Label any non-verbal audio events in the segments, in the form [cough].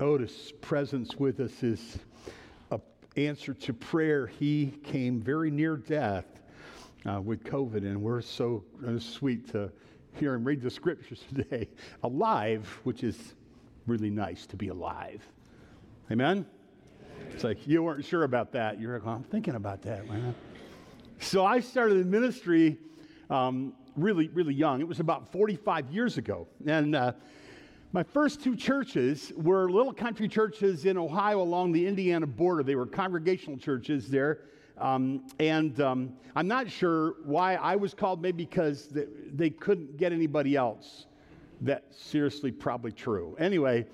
Otis' presence with us is an answer to prayer. He came very near death uh, with COVID, and we're so uh, sweet to hear him read the scriptures [laughs] today. Alive, which is really nice to be alive. Amen? It's like you weren't sure about that. You're like, I'm thinking about that, man. So I started the ministry um, really, really young. It was about 45 years ago. And uh, my first two churches were little country churches in Ohio along the Indiana border. They were congregational churches there. Um, and um, I'm not sure why I was called, maybe because they, they couldn't get anybody else. That's seriously probably true. Anyway,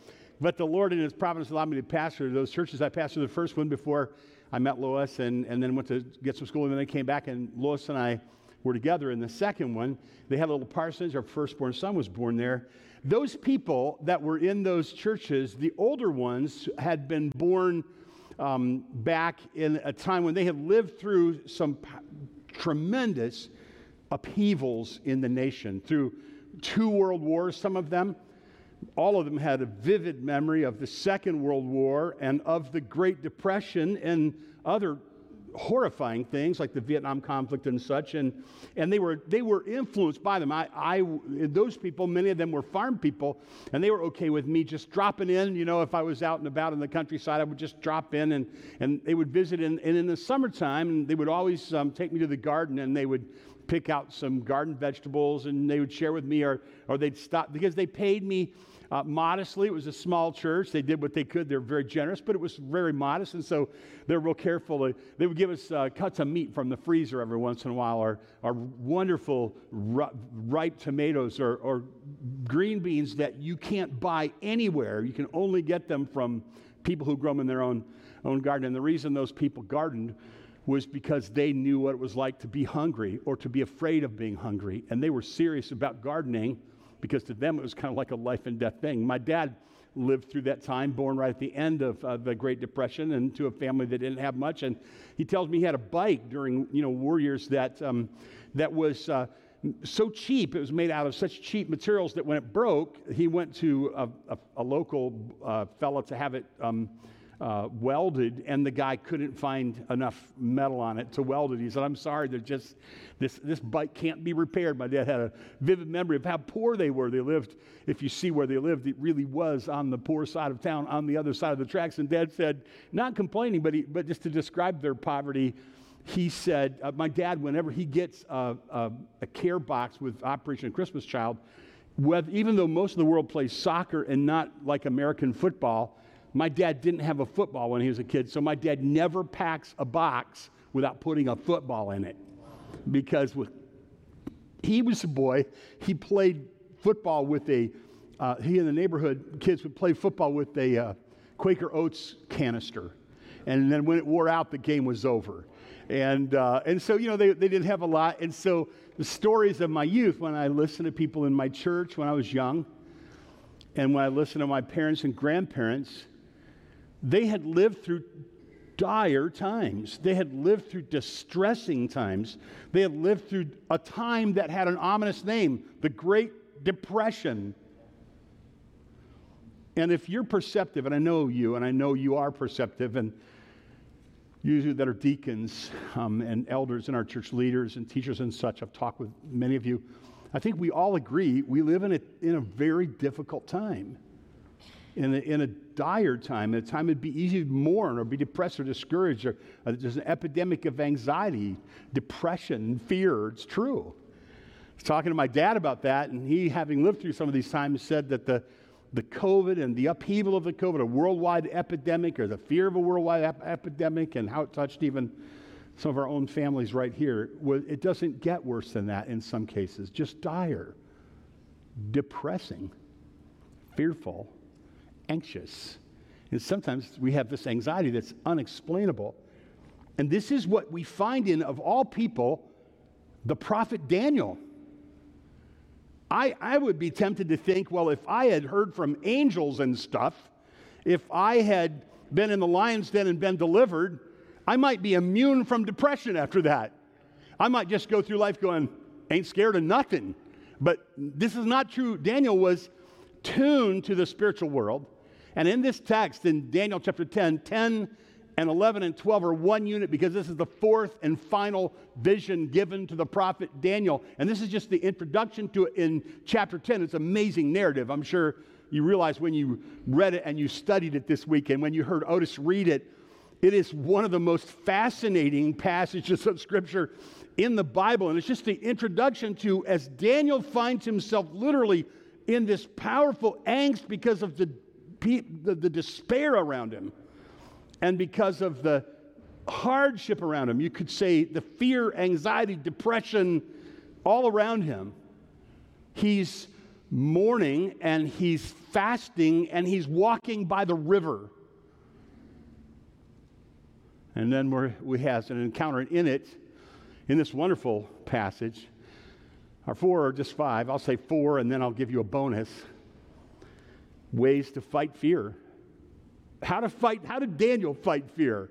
but the Lord in His providence allowed me to pastor those churches. I pastored the first one before I met Lois and, and then went to get some school, and then I came back, and Lois and I were together. In the second one, they had a little parsonage. Our firstborn son was born there. Those people that were in those churches, the older ones had been born um, back in a time when they had lived through some tremendous upheavals in the nation, through two world wars, some of them. All of them had a vivid memory of the Second World War and of the Great Depression and other horrifying things like the Vietnam conflict and such, and, and they, were, they were influenced by them. I, I, those people, many of them were farm people, and they were okay with me just dropping in. You know, if I was out and about in the countryside, I would just drop in, and, and they would visit. And, and in the summertime, they would always um, take me to the garden, and they would pick out some garden vegetables, and they would share with me, or, or they'd stop because they paid me uh, modestly. It was a small church. They did what they could. They're very generous, but it was very modest. And so they're real careful. They would give us uh, cuts of meat from the freezer every once in a while, or, or wonderful ripe tomatoes, or, or green beans that you can't buy anywhere. You can only get them from people who grow them in their own, own garden. And the reason those people gardened was because they knew what it was like to be hungry or to be afraid of being hungry. And they were serious about gardening because to them it was kind of like a life and death thing. My dad lived through that time, born right at the end of uh, the Great Depression, and to a family that didn't have much. And he tells me he had a bike during you know war years that um, that was. Uh, so cheap, it was made out of such cheap materials that when it broke, he went to a, a, a local uh, fella to have it um, uh, welded, and the guy couldn't find enough metal on it to weld it. He said, I'm sorry, there's just, this, this bike can't be repaired. My dad had a vivid memory of how poor they were. They lived, if you see where they lived, it really was on the poor side of town, on the other side of the tracks. And dad said, not complaining, but, he, but just to describe their poverty, he said, uh, My dad, whenever he gets a, a, a care box with Operation Christmas Child, with, even though most of the world plays soccer and not like American football, my dad didn't have a football when he was a kid, so my dad never packs a box without putting a football in it. Because with, he was a boy, he played football with a, uh, he in the neighborhood, kids would play football with a uh, Quaker Oats canister. And then when it wore out, the game was over. And, uh, and so, you know, they, they didn't have a lot. And so the stories of my youth, when I listened to people in my church when I was young, and when I listened to my parents and grandparents, they had lived through dire times. They had lived through distressing times. They had lived through a time that had an ominous name the Great Depression. And if you're perceptive, and I know you, and I know you are perceptive, and you that are deacons um, and elders and our church leaders and teachers and such, I've talked with many of you. I think we all agree we live in a, in a very difficult time in a, in a dire time, in a time it'd be easy to mourn or be depressed or discouraged, or uh, there's an epidemic of anxiety, depression, fear. It's true. I was talking to my dad about that, and he, having lived through some of these times, said that the, the COVID and the upheaval of the COVID, a worldwide epidemic, or the fear of a worldwide ep- epidemic, and how it touched even some of our own families right here, it doesn't get worse than that in some cases, just dire, depressing, fearful anxious. And sometimes we have this anxiety that's unexplainable. And this is what we find in, of all people, the prophet Daniel. I, I would be tempted to think, well, if I had heard from angels and stuff, if I had been in the lion's den and been delivered, I might be immune from depression after that. I might just go through life going, ain't scared of nothing. But this is not true. Daniel was tuned to the spiritual world And in this text, in Daniel chapter 10, 10 and 11 and 12 are one unit because this is the fourth and final vision given to the prophet Daniel. And this is just the introduction to it in chapter 10. It's amazing narrative. I'm sure you realize when you read it and you studied it this week and when you heard Otis read it, it is one of the most fascinating passages of scripture in the Bible. And it's just the introduction to as Daniel finds himself literally in this powerful angst because of the, the, the despair around him and because of the hardship around him. You could say the fear, anxiety, depression all around him. He's mourning and he's fasting and he's walking by the river. And then we we have an encounter in it, in this wonderful passage. Our four or just five. I'll say four and then I'll give you a bonus. Ways to fight fear how to fight, how did Daniel fight fear?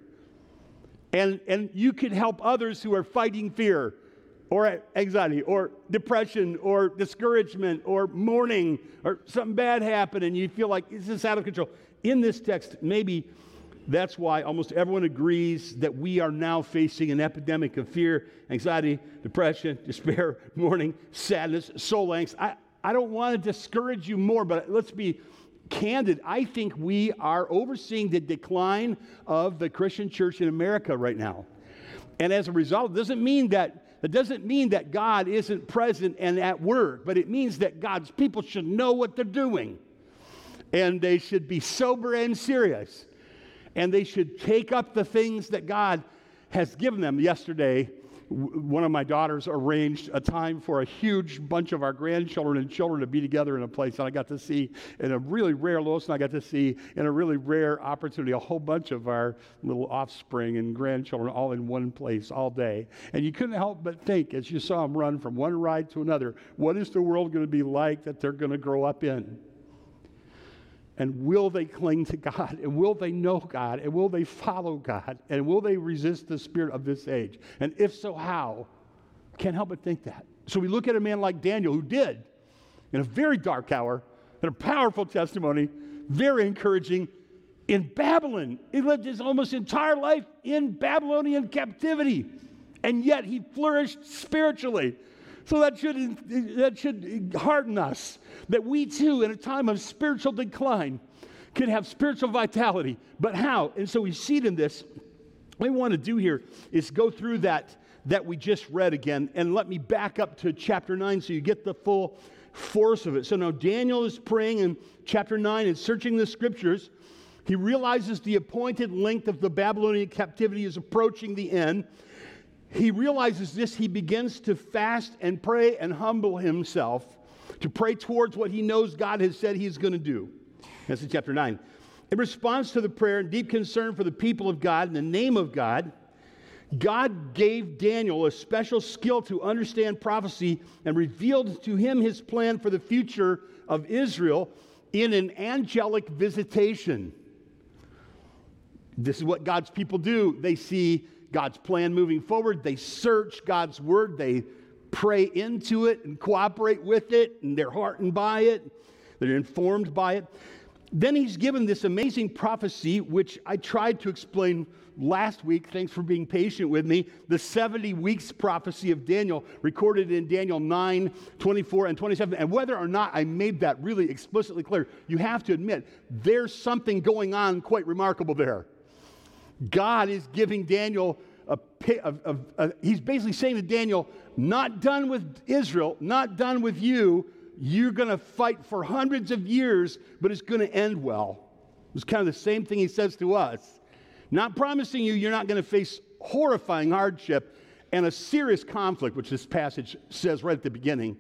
And, and you can help others who are fighting fear or anxiety or depression or discouragement or mourning or something bad happened and you feel like is this out of control. In this text, maybe that's why almost everyone agrees that we are now facing an epidemic of fear, anxiety, depression, despair, [laughs] mourning, sadness, soul angst. I, I don't want to discourage you more, but let's be candid, I think we are overseeing the decline of the Christian church in America right now. And as a result, it doesn't mean that it doesn't mean that God isn't present and at work, but it means that God's people should know what they're doing. And they should be sober and serious. And they should take up the things that God has given them. Yesterday, one of my daughters arranged a time for a huge bunch of our grandchildren and children to be together in a place. And I got to see, in a really rare, and I got to see, in a really rare opportunity, a whole bunch of our little offspring and grandchildren all in one place all day. And you couldn't help but think, as you saw them run from one ride to another, what is the world going to be like that they're going to grow up in? And will they cling to God? And will they know God? And will they follow God? And will they resist the spirit of this age? And if so, how? Can't help but think that. So we look at a man like Daniel who did in a very dark hour, in a powerful testimony, very encouraging, in Babylon. He lived his almost entire life in Babylonian captivity. And yet he flourished spiritually. So that should, that should harden us that we too, in a time of spiritual decline, can have spiritual vitality. But how? And so we see it in this. What we want to do here is go through that that we just read again. And let me back up to chapter 9 so you get the full force of it. So now Daniel is praying in chapter 9 and searching the scriptures. He realizes the appointed length of the Babylonian captivity is approaching the end he realizes this, he begins to fast and pray and humble himself to pray towards what he knows God has said he's going to do. That's in chapter 9. In response to the prayer and deep concern for the people of God in the name of God, God gave Daniel a special skill to understand prophecy and revealed to him his plan for the future of Israel in an angelic visitation. This is what God's people do. They see God's plan moving forward. They search God's word, they pray into it and cooperate with it, and they're heartened by it, they're informed by it. Then he's given this amazing prophecy, which I tried to explain last week. Thanks for being patient with me. The 70 weeks prophecy of Daniel, recorded in Daniel 9, 24, and 27. And whether or not I made that really explicitly clear, you have to admit there's something going on quite remarkable there. God is giving Daniel a, a, a, a, he's basically saying to Daniel, not done with Israel, not done with you. You're going to fight for hundreds of years, but it's going to end well. It's kind of the same thing he says to us. Not promising you you're not going to face horrifying hardship and a serious conflict, which this passage says right at the beginning.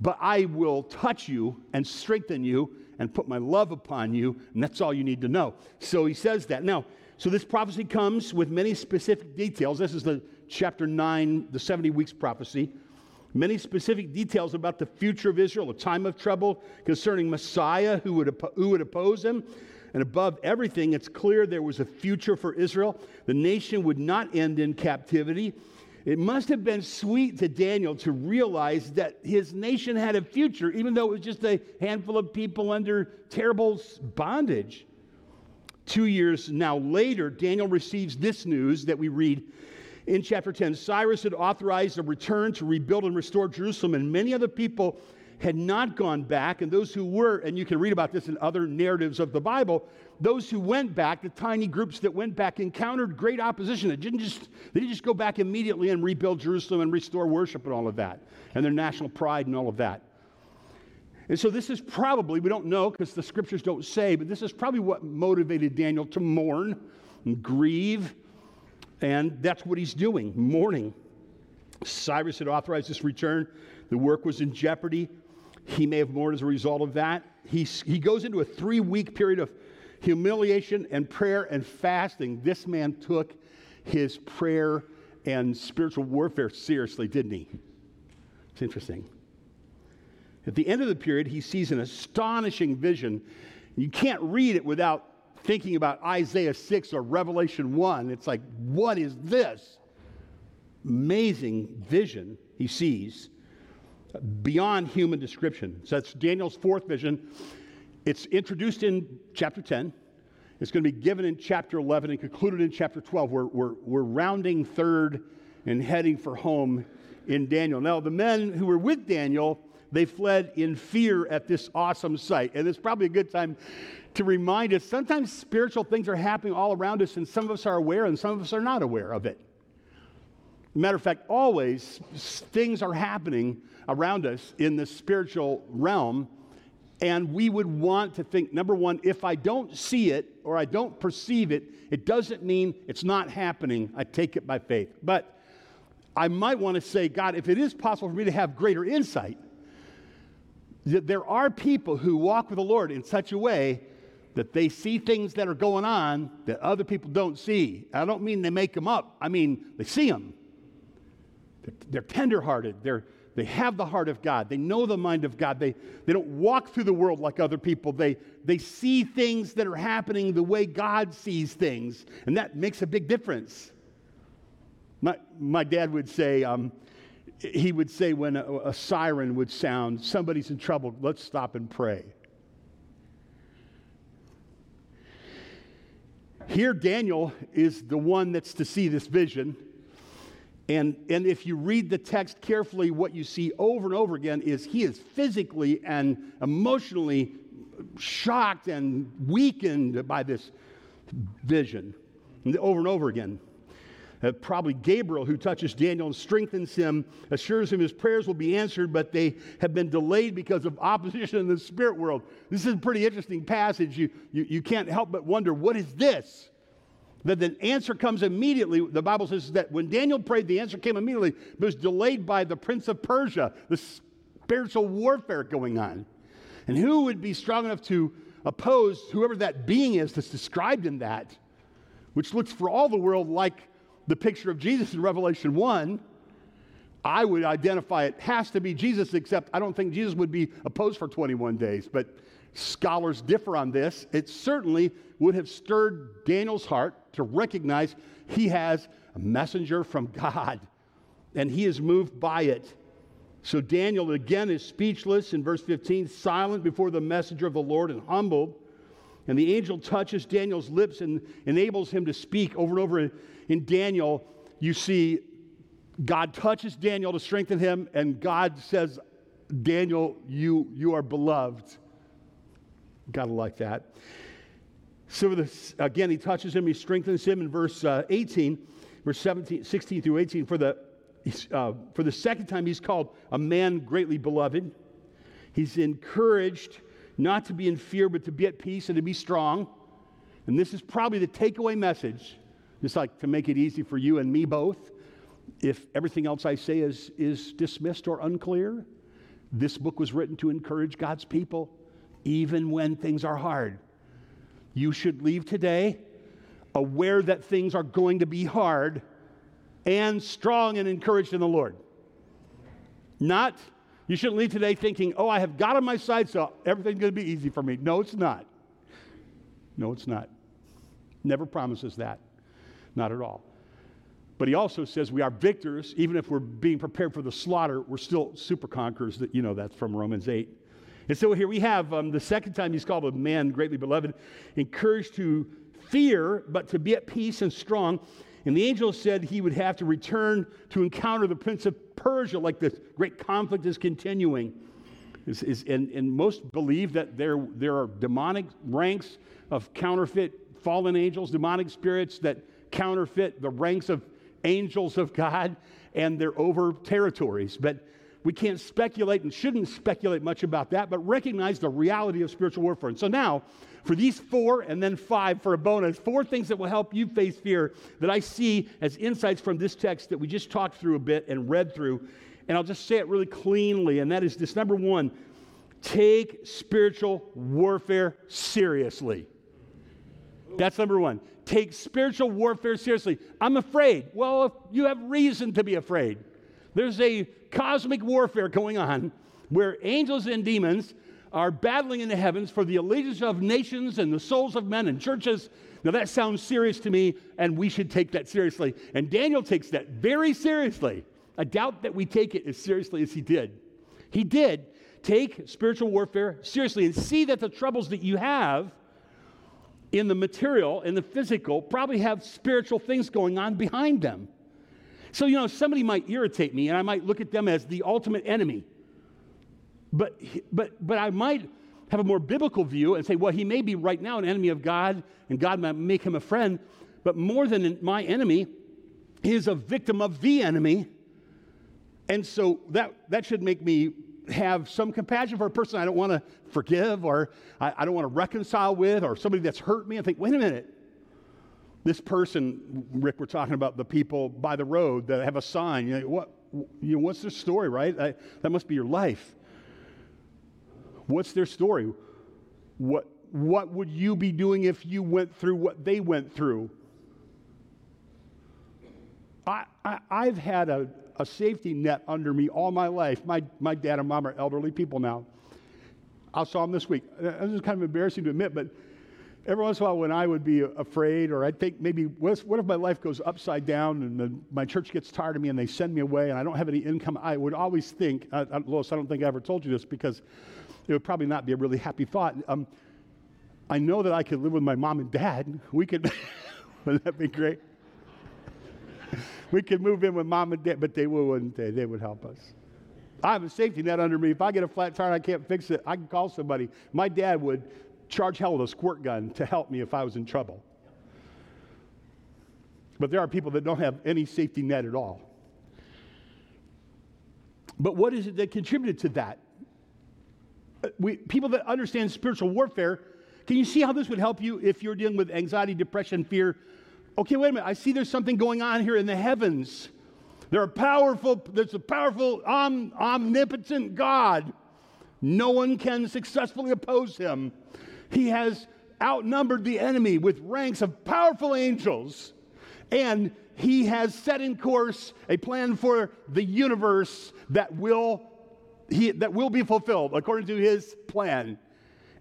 But I will touch you and strengthen you and put my love upon you, and that's all you need to know. So he says that. Now, so this prophecy comes with many specific details. This is the chapter 9, the 70 weeks prophecy. Many specific details about the future of Israel, a time of trouble concerning Messiah who would, who would oppose him. And above everything, it's clear there was a future for Israel. The nation would not end in captivity. it must have been sweet to Daniel to realize that his nation had a future, even though it was just a handful of people under terrible bondage. Two years now later, Daniel receives this news that we read in chapter 10. Cyrus had authorized a return to rebuild and restore Jerusalem, and many other people had not gone back. And those who were, and you can read about this in other narratives of the Bible, those who went back, the tiny groups that went back, encountered great opposition. It didn't just, they didn't just go back immediately and rebuild Jerusalem and restore worship and all of that, and their national pride and all of that. And so this is probably, we don't know because the scriptures don't say, but this is probably what motivated Daniel to mourn and grieve. And that's what he's doing, mourning. Cyrus had authorized this return. The work was in jeopardy. He may have mourned as a result of that. He, he goes into a three week period of humiliation and prayer and fasting. This man took his prayer and spiritual warfare seriously, didn't he? It's interesting. At the end of the period, he sees an astonishing vision. You can't read it without thinking about Isaiah 6 or Revelation 1. It's like, what is this? Amazing vision he sees beyond human description. So that's Daniel's fourth vision. It's introduced in chapter 10. It's going to be given in chapter 11 and concluded in chapter 12. We're, we're, we're rounding third and heading for home in Daniel. Now, the men who were with Daniel, they fled in fear at this awesome sight. And it's probably a good time to remind us sometimes spiritual things are happening all around us, and some of us are aware and some of us are not aware of it. Matter of fact, always things are happening around us in the spiritual realm. And we would want to think number one, if I don't see it or I don't perceive it, it doesn't mean it's not happening. I take it by faith. But I might want to say, God, if it is possible for me to have greater insight, there are people who walk with the Lord in such a way that they see things that are going on that other people don't see. I don't mean they make them up, I mean they see them. They're, they're tenderhearted, they're they have the heart of God. They know the mind of God. They, they don't walk through the world like other people. They, they see things that are happening the way God sees things. And that makes a big difference. My, my dad would say, um, he would say when a, a siren would sound, somebody's in trouble, let's stop and pray. Here, Daniel is the one that's to see this vision. And, and if you read the text carefully, what you see over and over again is he is physically and emotionally shocked and weakened by this vision over and over again. Uh, probably Gabriel, who touches Daniel and strengthens him, assures him his prayers will be answered, but they have been delayed because of opposition in the spirit world. This is a pretty interesting passage. You, you, you can't help but wonder what is this? that the answer comes immediately. The Bible says that when Daniel prayed, the answer came immediately, but was delayed by the prince of Persia, the spiritual warfare going on. And who would be strong enough to oppose whoever that being is that's described in that, which looks for all the world like the picture of Jesus in Revelation 1? I would identify it has to be Jesus, except I don't think Jesus would be opposed for 21 days. But scholars differ on this. It certainly would have stirred Daniel's heart to recognize he has a messenger from God and he is moved by it. So Daniel again is speechless in verse 15, silent before the messenger of the Lord and humbled. And the angel touches Daniel's lips and enables him to speak over and over. In Daniel, you see God touches Daniel to strengthen him, and God says, Daniel, you, you are beloved. Gotta like that. So this, again, he touches him, he strengthens him in verse uh, 18, verse 17, 16 through 18. For the, uh, for the second time, he's called a man greatly beloved. He's encouraged not to be in fear, but to be at peace and to be strong. And this is probably the takeaway message, just like to make it easy for you and me both. If everything else I say is, is dismissed or unclear, this book was written to encourage God's people, even when things are hard. You should leave today aware that things are going to be hard and strong and encouraged in the Lord. Not, you shouldn't leave today thinking, oh, I have God on my side, so everything's going to be easy for me. No, it's not. No, it's not. Never promises that. Not at all. But he also says we are victors, even if we're being prepared for the slaughter, we're still super conquerors. That you know that's from Romans 8. And so here we have um, the second time he's called a man greatly beloved, encouraged to fear, but to be at peace and strong. And the angel said he would have to return to encounter the prince of Persia, like this great conflict is continuing. And, and most believe that there, there are demonic ranks of counterfeit fallen angels, demonic spirits that counterfeit the ranks of angels of God, and they're over territories. But we can't speculate and shouldn't speculate much about that, but recognize the reality of spiritual warfare. And so now, for these four and then five for a bonus, four things that will help you face fear that I see as insights from this text that we just talked through a bit and read through. And I'll just say it really cleanly, and that is this number one take spiritual warfare seriously. That's number one. Take spiritual warfare seriously. I'm afraid. Well, you have reason to be afraid. There's a cosmic warfare going on where angels and demons are battling in the heavens for the allegiance of nations and the souls of men and churches. Now, that sounds serious to me, and we should take that seriously. And Daniel takes that very seriously. I doubt that we take it as seriously as he did. He did take spiritual warfare seriously and see that the troubles that you have in the material, in the physical, probably have spiritual things going on behind them. So, you know, somebody might irritate me and I might look at them as the ultimate enemy. But, but, but I might have a more biblical view and say, well, he may be right now an enemy of God and God might make him a friend, but more than my enemy, he is a victim of the enemy. And so that, that should make me have some compassion for a person I don't want to forgive or I, I don't want to reconcile with or somebody that's hurt me and think, wait a minute, this person, Rick, we're talking about the people by the road that have a sign. You know, what, you know, what's their story, right? I, that must be your life. What's their story? What, what would you be doing if you went through what they went through? I, I, have had a, a safety net under me all my life. My, my dad and mom are elderly people now. I saw them this week. This is kind of embarrassing to admit, but every once in a while when I would be afraid, or I'd think maybe, what if, my life goes upside down and the, my church gets tired of me and they send me away and I don't have any income? I would always think, uh, Lois, I don't think I ever told you this because it would probably not be a really happy thought. Um, I know that I could live with my mom and dad. We could, [laughs] wouldn't that be great? we could move in with mom and dad, but they wouldn't. They, they would help us. I have a safety net under me. If I get a flat tire and I can't fix it, I can call somebody. My dad would charge hell with a squirt gun to help me if I was in trouble. But there are people that don't have any safety net at all. But what is it that contributed to that? Uh, we, people that understand spiritual warfare, can you see how this would help you if you're dealing with anxiety, depression, fear? Okay, wait a minute. I see there's something going on here in the heavens. There are powerful, there's a powerful, om, omnipotent God. No one can successfully oppose him. He has outnumbered the enemy with ranks of powerful angels, and he has set in course a plan for the universe that will, he, that will be fulfilled according to his plan.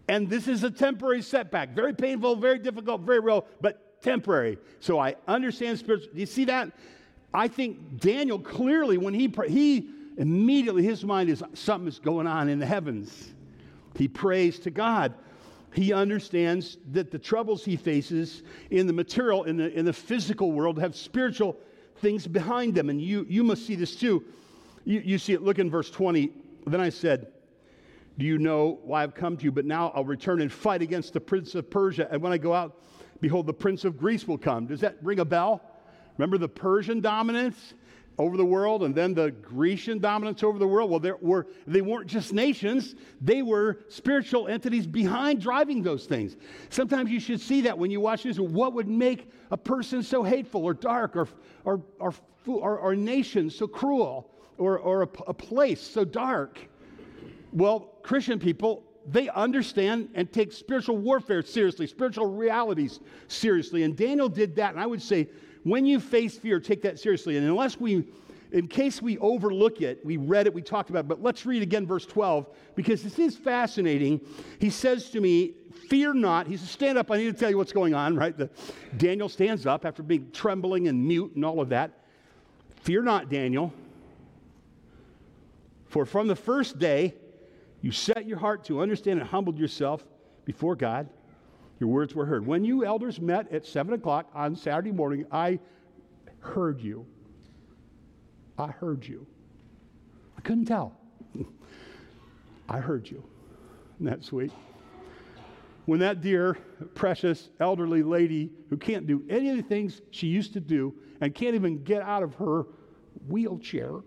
And this is a temporary setback, very painful, very difficult, very real, but temporary. So I understand spiritual. Do you see that? I think Daniel clearly, when he he immediately his mind is something is going on in the heavens. He prays to God he understands that the troubles he faces in the material, in the, in the physical world, have spiritual things behind them. And you, you must see this too. You, you see it, look in verse 20. Then I said, Do you know why I've come to you? But now I'll return and fight against the prince of Persia. And when I go out, behold, the prince of Greece will come. Does that ring a bell? Remember the Persian dominance? Over the world and then the Grecian dominance over the world. Well, were, they weren't just nations, they were spiritual entities behind driving those things. Sometimes you should see that when you watch this. What would make a person so hateful or dark or, or, or, or, or nation so cruel or, or a, a place so dark? Well, Christian people, they understand and take spiritual warfare seriously, spiritual realities seriously. And Daniel did that. And I would say, when you face fear, take that seriously. And unless we, in case we overlook it, we read it, we talked about it, but let's read again verse 12 because this is fascinating. He says to me, Fear not. He says, Stand up. I need to tell you what's going on, right? The, Daniel stands up after being trembling and mute and all of that. Fear not, Daniel, for from the first day you set your heart to understand and humbled yourself before God. Your words were heard. When you elders met at 7 o'clock on Saturday morning, I heard you. I heard you. I couldn't tell. [laughs] I heard you. Isn't that sweet? When that dear, precious, elderly lady who can't do any of the things she used to do and can't even get out of her wheelchair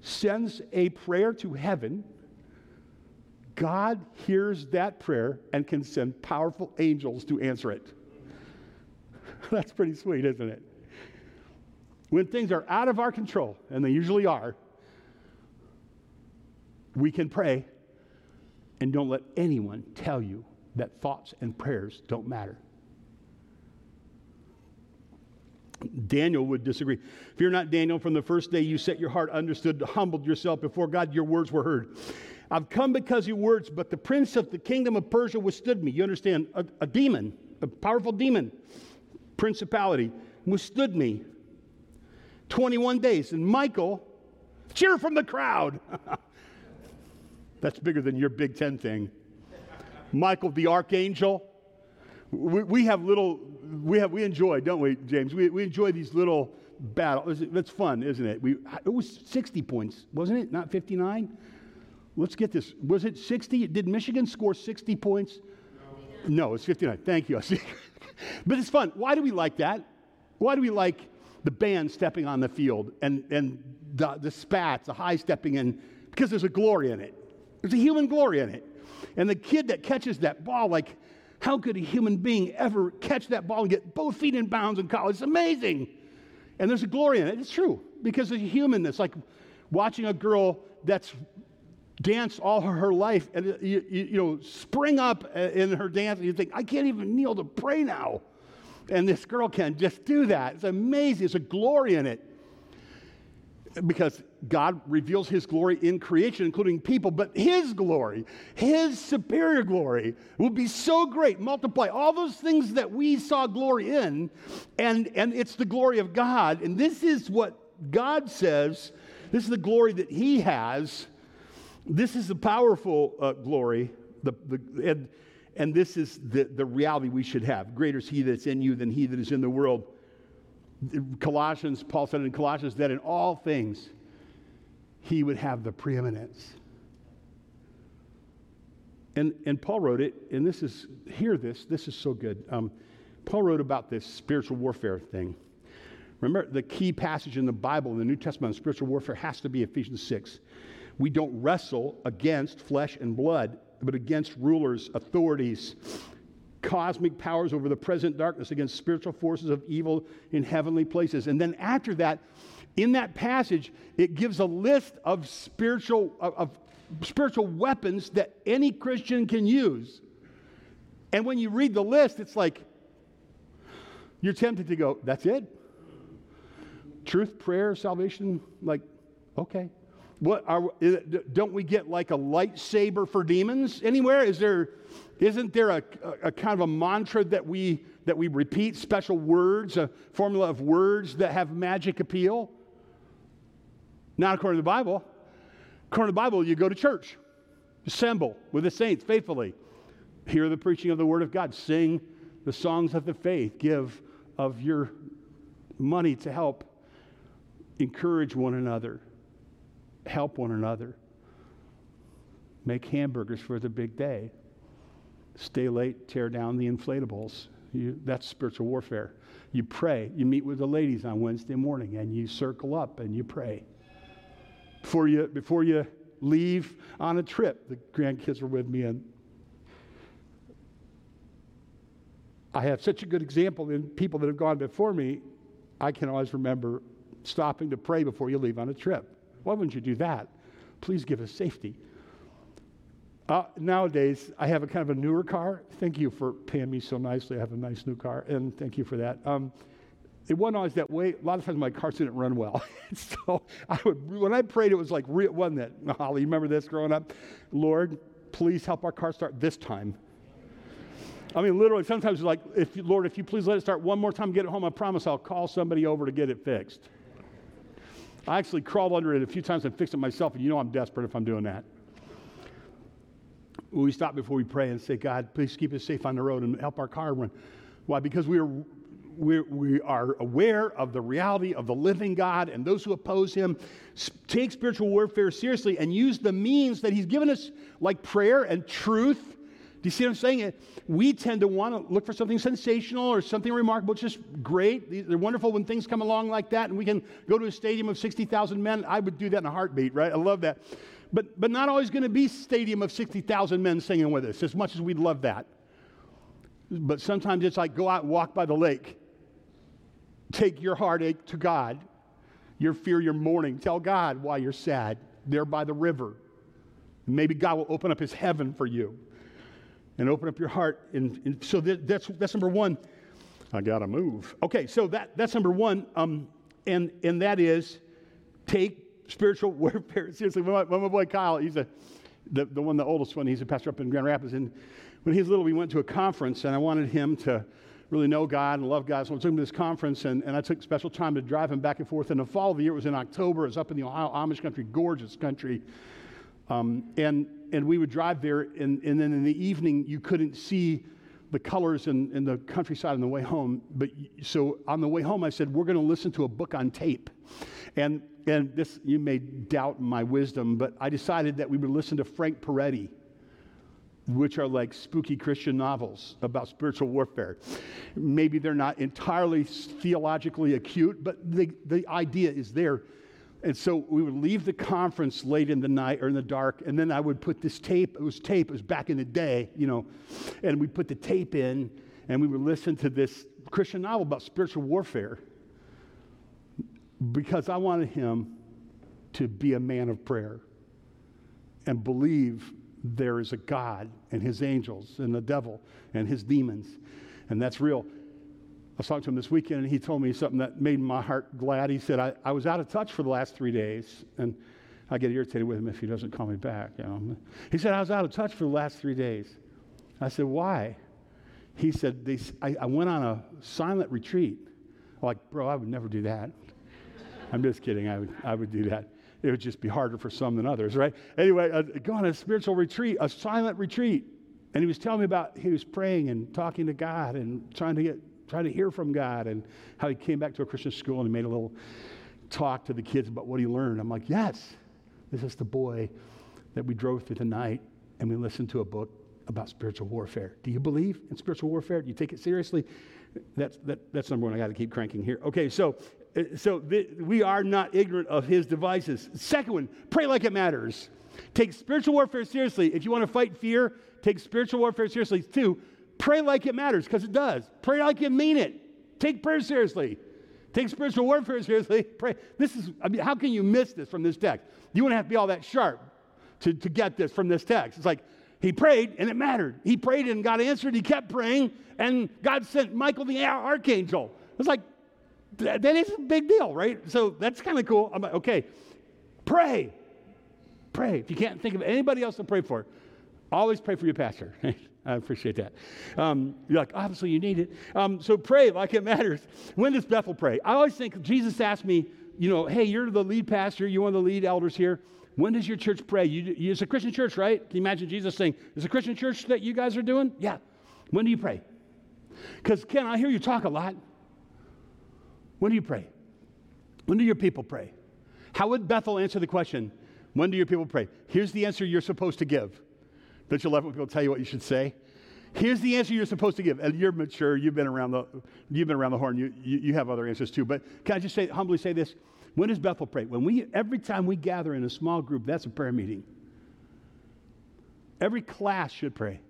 sends a prayer to heaven, God hears that prayer and can send powerful angels to answer it. [laughs] That's pretty sweet, isn't it? When things are out of our control, and they usually are, we can pray and don't let anyone tell you that thoughts and prayers don't matter. Daniel would disagree. Fear not, Daniel, from the first day you set your heart, understood, humbled yourself before God, your words were heard. I've come because of your words, but the prince of the kingdom of Persia withstood me. You understand? A, a demon, a powerful demon, principality, withstood me 21 days. And Michael, cheer from the crowd. [laughs] That's bigger than your Big Ten thing. Michael the archangel. We, we, have little, we, have, we enjoy, don't we, James? We, we enjoy these little battles. It's fun, isn't it? We, it was 60 points, wasn't it? Not 59? Let's get this. Was it 60? Did Michigan score 60 points? No, no it's 59. Thank you. [laughs] but it's fun. Why do we like that? Why do we like the band stepping on the field and, and the, the spats, the high stepping in? Because there's a glory in it. There's a human glory in it. And the kid that catches that ball, like, how could a human being ever catch that ball and get both feet in bounds in college? It's amazing. And there's a glory in it. It's true because a humanness. Like watching a girl that's danced all her life and uh, you, you, you know spring up uh, in her dance and you think i can't even kneel to pray now. And this girl can just do that. It's amazing. There's a glory in it because God reveals his glory in creation, including people, but his glory, his superior glory, will be so great, multiply all those things that we saw glory in, and, and it's the glory of God. And this is what God says, this is the glory that he has. This is the powerful uh, glory, the, the, and, and this is the, the reality we should have. Greater is he that's in you than he that is in the world. Colossians, Paul said in Colossians that in all things he would have the preeminence. And, and Paul wrote it, and this is, hear this, this is so good. Um, Paul wrote about this spiritual warfare thing. Remember, the key passage in the Bible, in the New Testament, on spiritual warfare has to be Ephesians 6. We don't wrestle against flesh and blood, but against rulers, authorities, cosmic powers over the present darkness, against spiritual forces of evil in heavenly places. And then after that, in that passage, it gives a list of spiritual, of, of spiritual weapons that any Christian can use. And when you read the list, it's like you're tempted to go, that's it? Truth, prayer, salvation, like, okay. What are, don't we get like a lightsaber for demons anywhere? Is there, isn't there a, a, kind of a mantra that we, that we repeat, special words, a formula of words that have magic appeal? Not according to the Bible. According to the Bible, you go to church, assemble with the saints faithfully, hear the preaching of the Word of God, sing the songs of the faith, give of your money to help encourage one another, help one another, make hamburgers for the big day, stay late, tear down the inflatables. You, that's spiritual warfare. You pray. You meet with the ladies on Wednesday morning and you circle up and you pray before you, before you leave on a trip. The grandkids were with me, and I have such a good example in people that have gone before me. I can always remember stopping to pray before you leave on a trip. Why wouldn't you do that? Please give us safety. Uh, nowadays, I have a kind of a newer car. Thank you for paying me so nicely. I have a nice new car, and thank you for that. Um, it wasn't always that way. A lot of times my cars didn't run well. [laughs] so I would, when I prayed, it was like, real, wasn't it? [laughs] Holly, you remember this growing up? Lord, please help our car start this time. I mean, literally, sometimes like, if Lord, if you please let it start one more time, get it home, I promise I'll call somebody over to get it fixed. I actually crawled under it a few times and fixed it myself, and you know I'm desperate if I'm doing that. We stop before we pray and say, God, please keep us safe on the road and help our car run. Why? Because we are, we, we are aware of the reality of the living God and those who oppose him. Take spiritual warfare seriously and use the means that he's given us, like prayer and truth you see what I'm saying? We tend to want to look for something sensational or something remarkable. It's just great. They're wonderful when things come along like that, and we can go to a stadium of 60,000 men. I would do that in a heartbeat, right? I love that. But, but not always going to be stadium of 60,000 men singing with us, as much as we'd love that. But sometimes it's like go out and walk by the lake. Take your heartache to God, your fear, your mourning. Tell God why you're sad there by the river. Maybe God will open up his heaven for you and open up your heart. And, and so that, that's, that's number one. I got to move. Okay, so that, that's number one. Um, and, and that is take spiritual [laughs] warfare seriously. My, my boy Kyle, he's a, the, the one, the oldest one, he's a pastor up in Grand Rapids. And when he was little, we went to a conference, and I wanted him to really know God and love God. So I took him to this conference, and, and I took special time to drive him back and forth. In the fall of the year, it was in October. It was up in the Ohio Amish country, gorgeous country. Um, and, and we would drive there, and, and then in the evening, you couldn't see the colors in, the countryside on the way home. But so on the way home, I said, We're going to listen to a book on tape. And, and this, you may doubt my wisdom, but I decided that we would listen to Frank Peretti, which are like spooky Christian novels about spiritual warfare. Maybe they're not entirely theologically acute, but the, the idea is there and so we would leave the conference late in the night or in the dark, and then I would put this tape, it was tape, it was back in the day, you know, and we put the tape in, and we would listen to this Christian novel about spiritual warfare because I wanted him to be a man of prayer and believe there is a God and his angels and the devil and his demons. And that's real. I was talking to him this weekend, and he told me something that made my heart glad. He said, I, I was out of touch for the last three days, and I get irritated with him if he doesn't call me back. You know? He said, I was out of touch for the last three days. I said, Why? He said, they, I, I went on a silent retreat. I'm like, bro, I would never do that. [laughs] I'm just kidding. I would, I would do that. It would just be harder for some than others, right? Anyway, uh, go on a spiritual retreat, a silent retreat. And he was telling me about he was praying and talking to God and trying to get trying to hear from God and how he came back to a Christian school and he made a little talk to the kids about what he learned. I'm like, yes, this is the boy that we drove through the night and we listened to a book about spiritual warfare. Do you believe in spiritual warfare? Do you take it seriously? That's, that, that's number one. I got to keep cranking here. Okay, so, uh, so the, we are not ignorant of his devices. Second one, pray like it matters. Take spiritual warfare seriously. If you want to fight fear, take spiritual warfare seriously. Two, Pray like it matters, because it does. Pray like you mean it. Take prayer seriously. Take spiritual warfare seriously. Pray. This is, I mean, how can you miss this from this text? You wouldn't have to be all that sharp to, to get this from this text. It's like he prayed and it mattered. He prayed and God answered. He kept praying and God sent Michael the archangel. It's like, that, is a big deal, right? So that's kind of cool. I'm like, okay, pray. Pray. If you can't think of anybody else to pray for, always pray for your pastor. [laughs] I appreciate that. Um, you're like, obviously, you need it. Um, so pray like it matters. When does Bethel pray? I always think Jesus asked me, you know, hey, you're the lead pastor, you're one of the lead elders here. When does your church pray? You, you, it's a Christian church, right? Can you imagine Jesus saying, It's a Christian church that you guys are doing? Yeah. When do you pray? Because, Ken, I hear you talk a lot. When do you pray? When do your people pray? How would Bethel answer the question, When do your people pray? Here's the answer you're supposed to give. Don't you love when people tell you what you should say? Here's the answer you're supposed to give. And you're mature. You've been around the, you've been around the horn. You, you, you have other answers too. But can I just say, humbly say this? When does Bethel pray? When we, every time we gather in a small group, that's a prayer meeting. Every class should pray.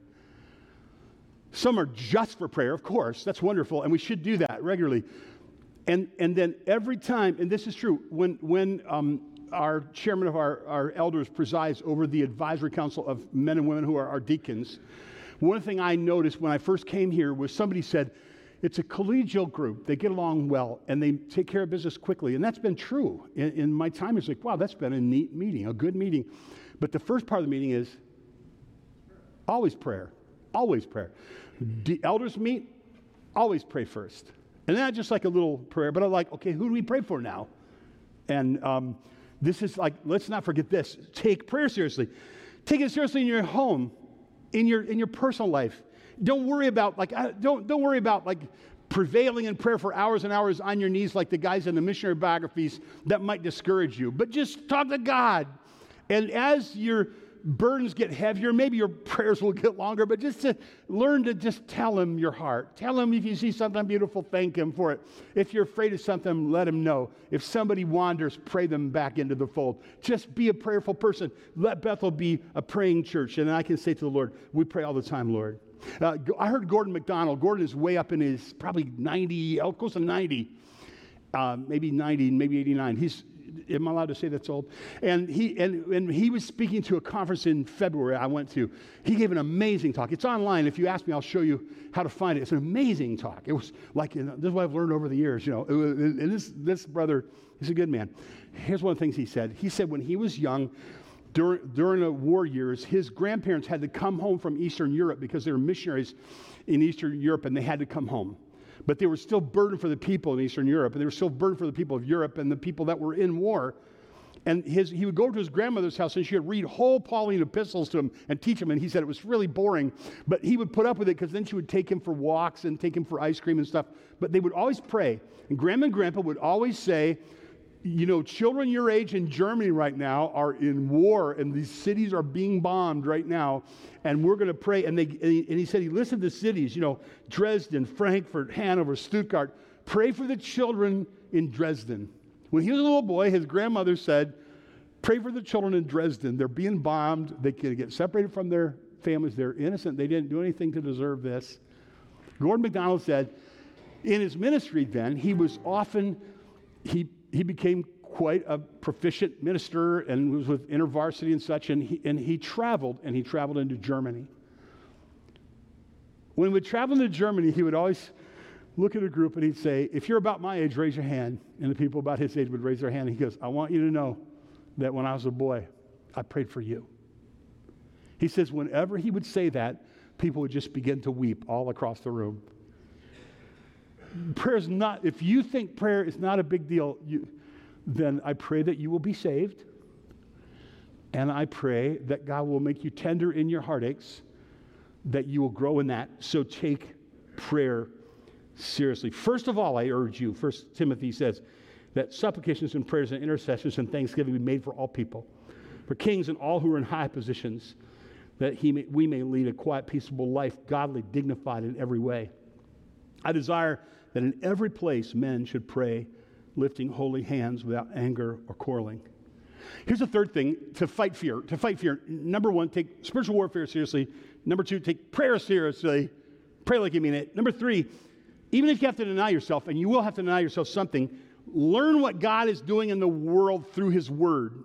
Some are just for prayer, of course. That's wonderful. And we should do that regularly. And, and then every time, and this is true, when, when um, our chairman of our, our elders presides over the advisory council of men and women who are our deacons. One thing I noticed when I first came here was somebody said, it's a collegial group. They get along well and they take care of business quickly. And that's been true. In, in my time, it's like, wow, that's been a neat meeting, a good meeting. But the first part of the meeting is always prayer, always prayer. The elders meet, always pray first. And then I just like a little prayer, but I'm like, okay, who do we pray for now? And um, this is like, let's not forget this. Take prayer seriously. Take it seriously in your home, in your, in your personal life. Don't worry about, like, don't, don't worry about, like, prevailing in prayer for hours and hours on your knees like the guys in the missionary biographies that might discourage you. But just talk to God. And as you're burdens get heavier, maybe your prayers will get longer, but just to learn to just tell him your heart. Tell him if you see something beautiful, thank him for it. If you're afraid of something, let him know. If somebody wanders, pray them back into the fold. Just be a prayerful person. Let Bethel be a praying church. And I can say to the Lord, we pray all the time, Lord. Uh, I heard Gordon MacDonald. Gordon is way up in his probably 90, close to 90, uh, maybe 90, maybe 89. He's am I allowed to say that's old? And he, and, and he was speaking to a conference in February I went to. He gave an amazing talk. It's online. If you ask me, I'll show you how to find it. It's an amazing talk. It was like, you know, this is what I've learned over the years, you know. Was, and this, this brother, he's a good man. Here's one of the things he said. He said when he was young, during, during the war years, his grandparents had to come home from Eastern Europe because they were missionaries in Eastern Europe and they had to come home but they were still burdened for the people in Eastern Europe, and they were still burdened for the people of Europe and the people that were in war. And his, he would go to his grandmother's house and she would read whole Pauline epistles to him and teach him. And he said it was really boring, but he would put up with it because then she would take him for walks and take him for ice cream and stuff. But they would always pray. And grandma and grandpa would always say, you know, children your age in Germany right now are in war, and these cities are being bombed right now, and we're going to pray. And, they, and he said he listed the cities, you know, Dresden, Frankfurt, Hanover, Stuttgart. Pray for the children in Dresden. When he was a little boy, his grandmother said, Pray for the children in Dresden. They're being bombed. They can get separated from their families. They're innocent. They didn't do anything to deserve this. Gordon MacDonald said, in his ministry then, he was often, he he became quite a proficient minister and was with InterVarsity and such, and he, and he traveled, and he traveled into Germany. When he would travel into Germany, he would always look at a group and he'd say, If you're about my age, raise your hand. And the people about his age would raise their hand. And he goes, I want you to know that when I was a boy, I prayed for you. He says, whenever he would say that, people would just begin to weep all across the room prayer is not, if you think prayer is not a big deal, you, then I pray that you will be saved. And I pray that God will make you tender in your heartaches, that you will grow in that. So take prayer seriously. First of all, I urge you, First Timothy says, that supplications and prayers and intercessions and thanksgiving be made for all people, for kings and all who are in high positions, that he may, we may lead a quiet, peaceable life, godly, dignified in every way. I desire that in every place men should pray, lifting holy hands without anger or quarreling. Here's the third thing to fight fear. To fight fear, number one, take spiritual warfare seriously. Number two, take prayer seriously. Pray like you mean it. Number three, even if you have to deny yourself, and you will have to deny yourself something, learn what God is doing in the world through His Word.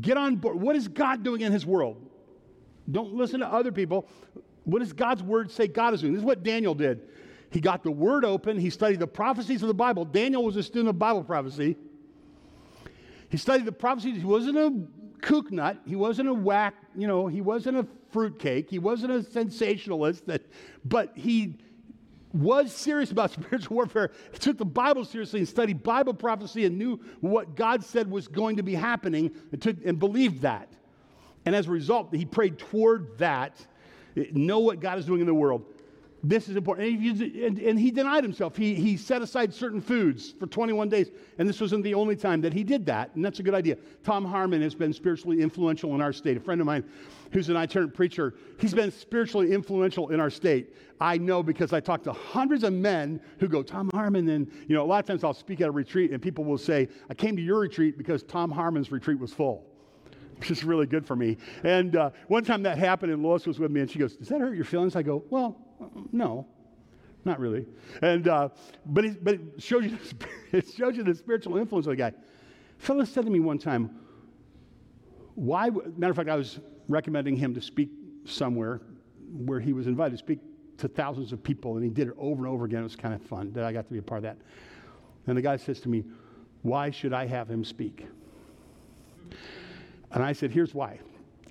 Get on board. What is God doing in His world? Don't listen to other people. What does God's Word say God is doing? This is what Daniel did. He got the word open. He studied the prophecies of the Bible. Daniel was a student of Bible prophecy. He studied the prophecies. He wasn't a kook nut. He wasn't a whack, you know, he wasn't a fruitcake. He wasn't a sensationalist, that, but he was serious about [laughs] spiritual warfare. He took the Bible seriously and studied Bible prophecy and knew what God said was going to be happening and, took, and believed that. And as a result, he prayed toward that, know what God is doing in the world. This is important. And he, and, and he, denied himself. He, he set aside certain foods for 21 days. And this wasn't the only time that he did that. And that's a good idea. Tom Harmon has been spiritually influential in our state. A friend of mine who's an itinerant preacher, he's been spiritually influential in our state. I know because I talk to hundreds of men who go, Tom Harmon. And, you know, a lot of times I'll speak at a retreat and people will say, I came to your retreat because Tom Harmon's retreat was full which is really good for me. And uh, one time that happened, and Lois was with me, and she goes, Does that hurt your feelings? I go, Well, no, not really. And uh, but it, but it shows you [laughs] it shows you the spiritual influence of the guy. Phyllis said to me one time, "Why?" Matter of fact, I was recommending him to speak somewhere where he was invited to speak to thousands of people, and he did it over and over again. It was kind of fun that I got to be a part of that. And the guy says to me, "Why should I have him speak?" And I said, "Here's why."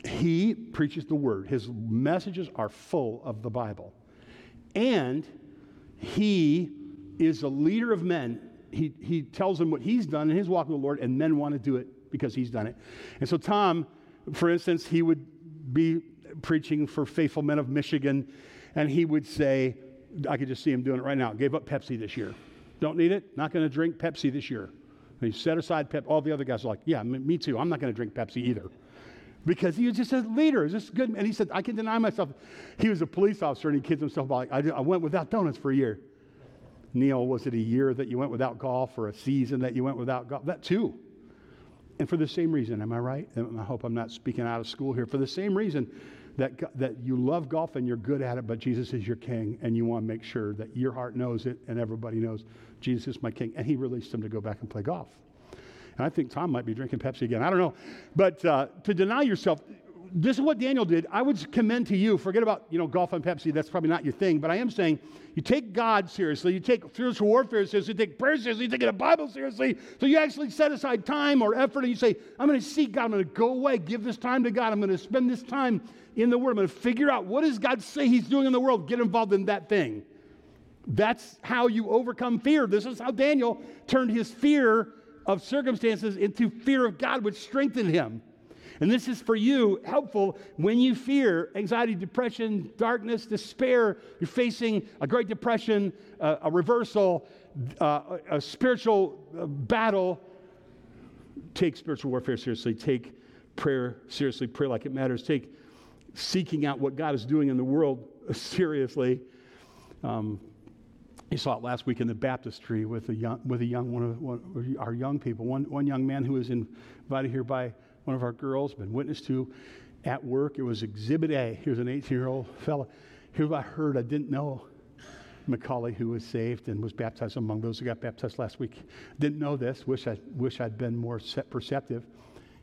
He preaches the word. His messages are full of the Bible. And he is a leader of men he, he tells them what he's done in his walk with the Lord, and men want to do it because he's done it. And so, Tom, for instance, he would be preaching for faithful men of Michigan, and he would say, I could just see him doing it right now. Gave up Pepsi this year. Don't need it. Not going to drink Pepsi this year. And he set aside Pepsi. All the other guys are like, yeah, me too. I'm not going to drink Pepsi either. Because he was just a leader. Is this good? And he said, I can deny myself. He was a police officer and he kids himself about, I, I went without donuts for a year. Neil, was it a year that you went without golf or a season that you went without golf? That too. And for the same reason, am I right? I hope I'm not speaking out of school here. For the same reason that, that you love golf and you're good at it, but Jesus is your king, and you want to make sure that your heart knows it and everybody knows Jesus is my king. And he released him to go back and play golf. And I think Tom might be drinking Pepsi again. I don't know. But uh, to deny yourself, this is what Daniel did. I would commend to you, forget about, you know, golf and Pepsi. That's probably not your thing. But I am saying you take God seriously. You take spiritual warfare seriously. You take prayer seriously. You take the Bible seriously. So you actually set aside time or effort and you say, I'm going to seek God. I'm going to go away. Give this time to God. I'm going to spend this time in the Word. I'm going to figure out what does God say He's doing in the world. Get involved in that thing. That's how you overcome fear. This is how Daniel turned his fear of circumstances into fear of God, which strengthened him. And this is for you helpful when you fear anxiety, depression, darkness, despair. You're facing a great depression, uh, a reversal, uh, a spiritual uh, battle. Take spiritual warfare seriously. Take prayer seriously. Pray like it matters. Take seeking out what God is doing in the world seriously. Um, you saw it last week in the baptistry with a young, with a young one of one, our young people. One, one young man who was invited here by one of our girls, been witnessed to at work. It was Exhibit A. He was an 18 year old fellow. Here I heard, I didn't know Macaulay, who was saved and was baptized among those who got baptized last week. Didn't know this. Wish I wish I'd been more perceptive.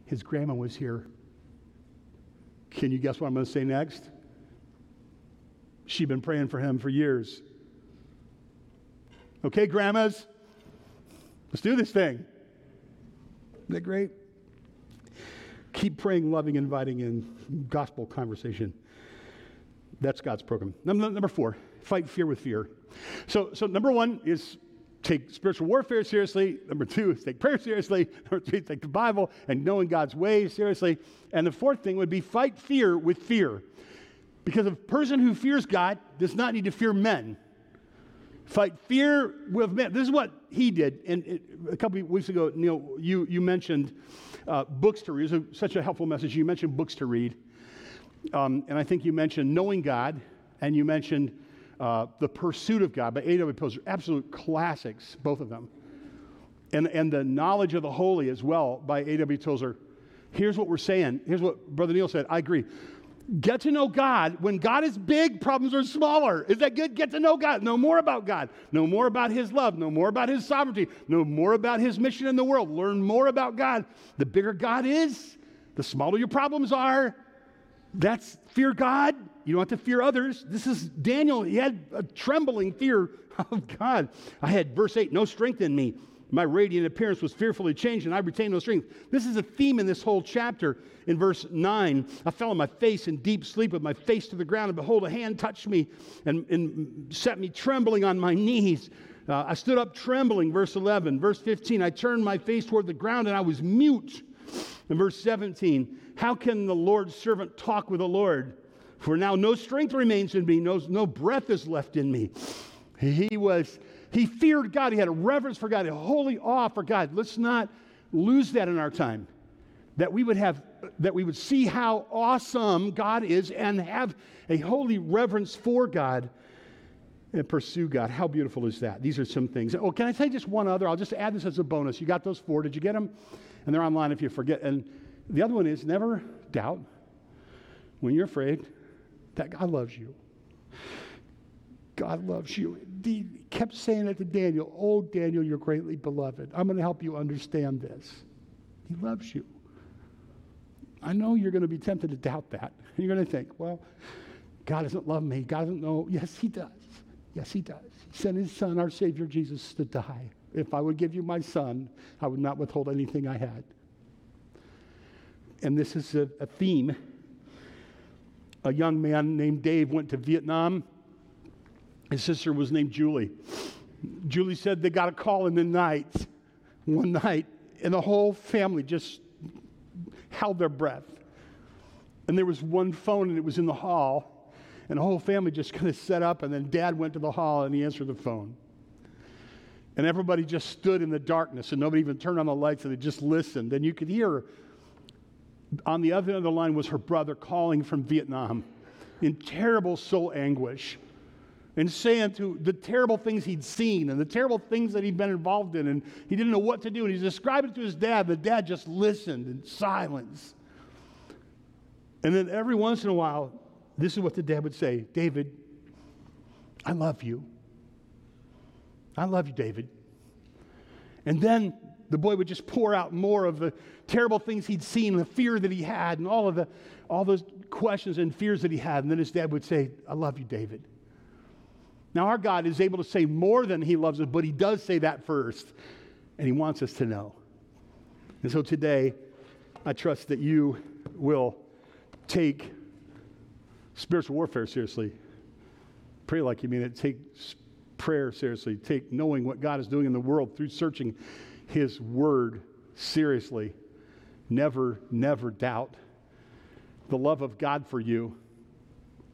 His grandma was here. Can you guess what I'm going to say next? She'd been praying for him for years. Okay, grandmas, let's do this thing. Isn't that great? Keep praying, loving, inviting in gospel conversation. That's God's program. Number, four, fight fear with fear. So, so number one is take spiritual warfare seriously. Number two is take prayer seriously. [laughs] Number three, take the Bible and knowing God's ways seriously. And the fourth thing would be fight fear with fear. Because a person who fears God does not need to fear men. Fight fear with men. This is what he did. And it, a couple of weeks ago, Neil, you, you mentioned uh, books to read. It was such a helpful message. You mentioned books to read. Um, and I think you mentioned knowing God, and you mentioned uh, The Pursuit of God by A.W. Tozer. Absolute classics, both of them. And, and The Knowledge of the Holy as well by A.W. Tozer. Here's what we're saying. Here's what Brother Neil said. I agree. Get to know God. When God is big, problems are smaller. Is that good? Get to know God. Know more about God. Know more about His love. Know more about His sovereignty. Know more about His mission in the world. Learn more about God. The bigger God is, the smaller your problems are. That's fear God. You don't have to fear others. This is Daniel. He had a trembling fear [laughs] of God. I had verse 8 no strength in me. My radiant appearance was fearfully changed, and I retained no strength. This is a theme in this whole chapter. In verse 9, I fell on my face in deep sleep with my face to the ground, and behold, a hand touched me and, and set me trembling on my knees. Uh, I stood up trembling, verse 11. Verse 15, I turned my face toward the ground, and I was mute. In verse 17, how can the Lord's servant talk with the Lord? For now no strength remains in me, no, no breath is left in me. He was he feared God. He had a reverence for God, a holy awe for God. Let's not lose that in our time. That we would have, that we would see how awesome God is and have a holy reverence for God and pursue God. How beautiful is that? These are some things. Oh, can I say just one other? I'll just add this as a bonus. You got those four. Did you get them? And they're online if you forget. And the other one is never doubt when you're afraid that God loves you. God loves you. He kept saying it to Daniel Oh, Daniel, you're greatly beloved. I'm going to help you understand this. He loves you. I know you're going to be tempted to doubt that. [laughs] You're going to think, well, God doesn't love me. God doesn't know. Yes, He does. Yes, He does. He sent His Son, our Savior Jesus, to die. If I would give you my Son, I would not withhold anything I had. And this is a, a theme. A young man named Dave went to Vietnam his sister was named Julie. Julie said they got a call in the night, one night, and the whole family just held their breath. And there was one phone, and it was in the hall, and the whole family just [laughs] kind of set up, and then dad went to the hall and he answered the phone. And everybody just stood in the darkness, and nobody even turned on the lights, and they just listened. And you could hear on the other end of the line was her brother calling from Vietnam in terrible soul anguish and saying to the terrible things he'd seen and the terrible things that he'd been involved in, and he didn't know what to do. And he's describing it to his dad. The dad just listened in silence. And then every once in a while, this is what the dad would say David, I love you. I love you, David. And then the boy would just pour out more of the terrible things he'd seen, the fear that he had, and all of the all those questions and fears that he had. And then his dad would say, I love you, David. Now, our God is able to say more than he loves us, but he does say that first, and he wants us to know. And so today, I trust that you will take spiritual warfare seriously. Pray like you mean it. Take prayer seriously. Take knowing what God is doing in the world through searching his word seriously. Never, never doubt the love of God for you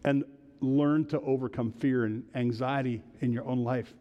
and learn to overcome fear and anxiety in your own life.